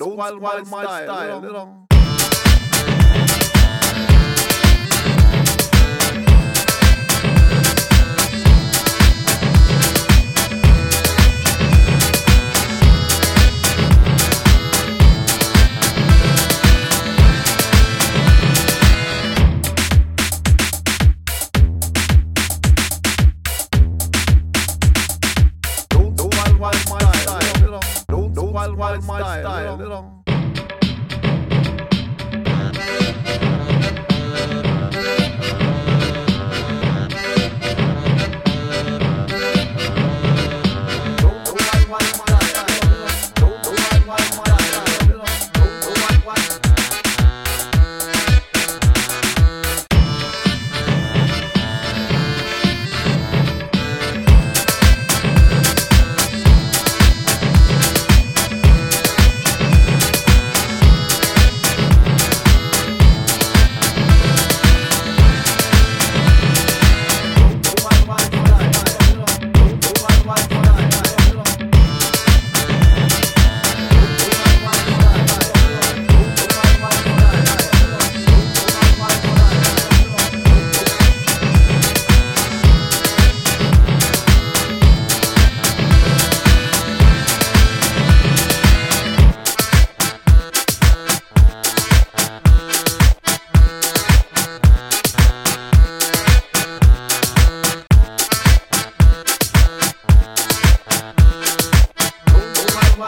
Don't wild my style, you know. wild, style, style, you know.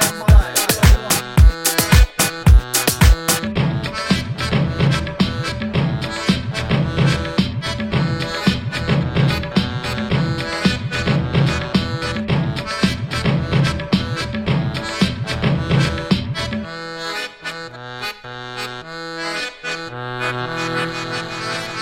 my, my.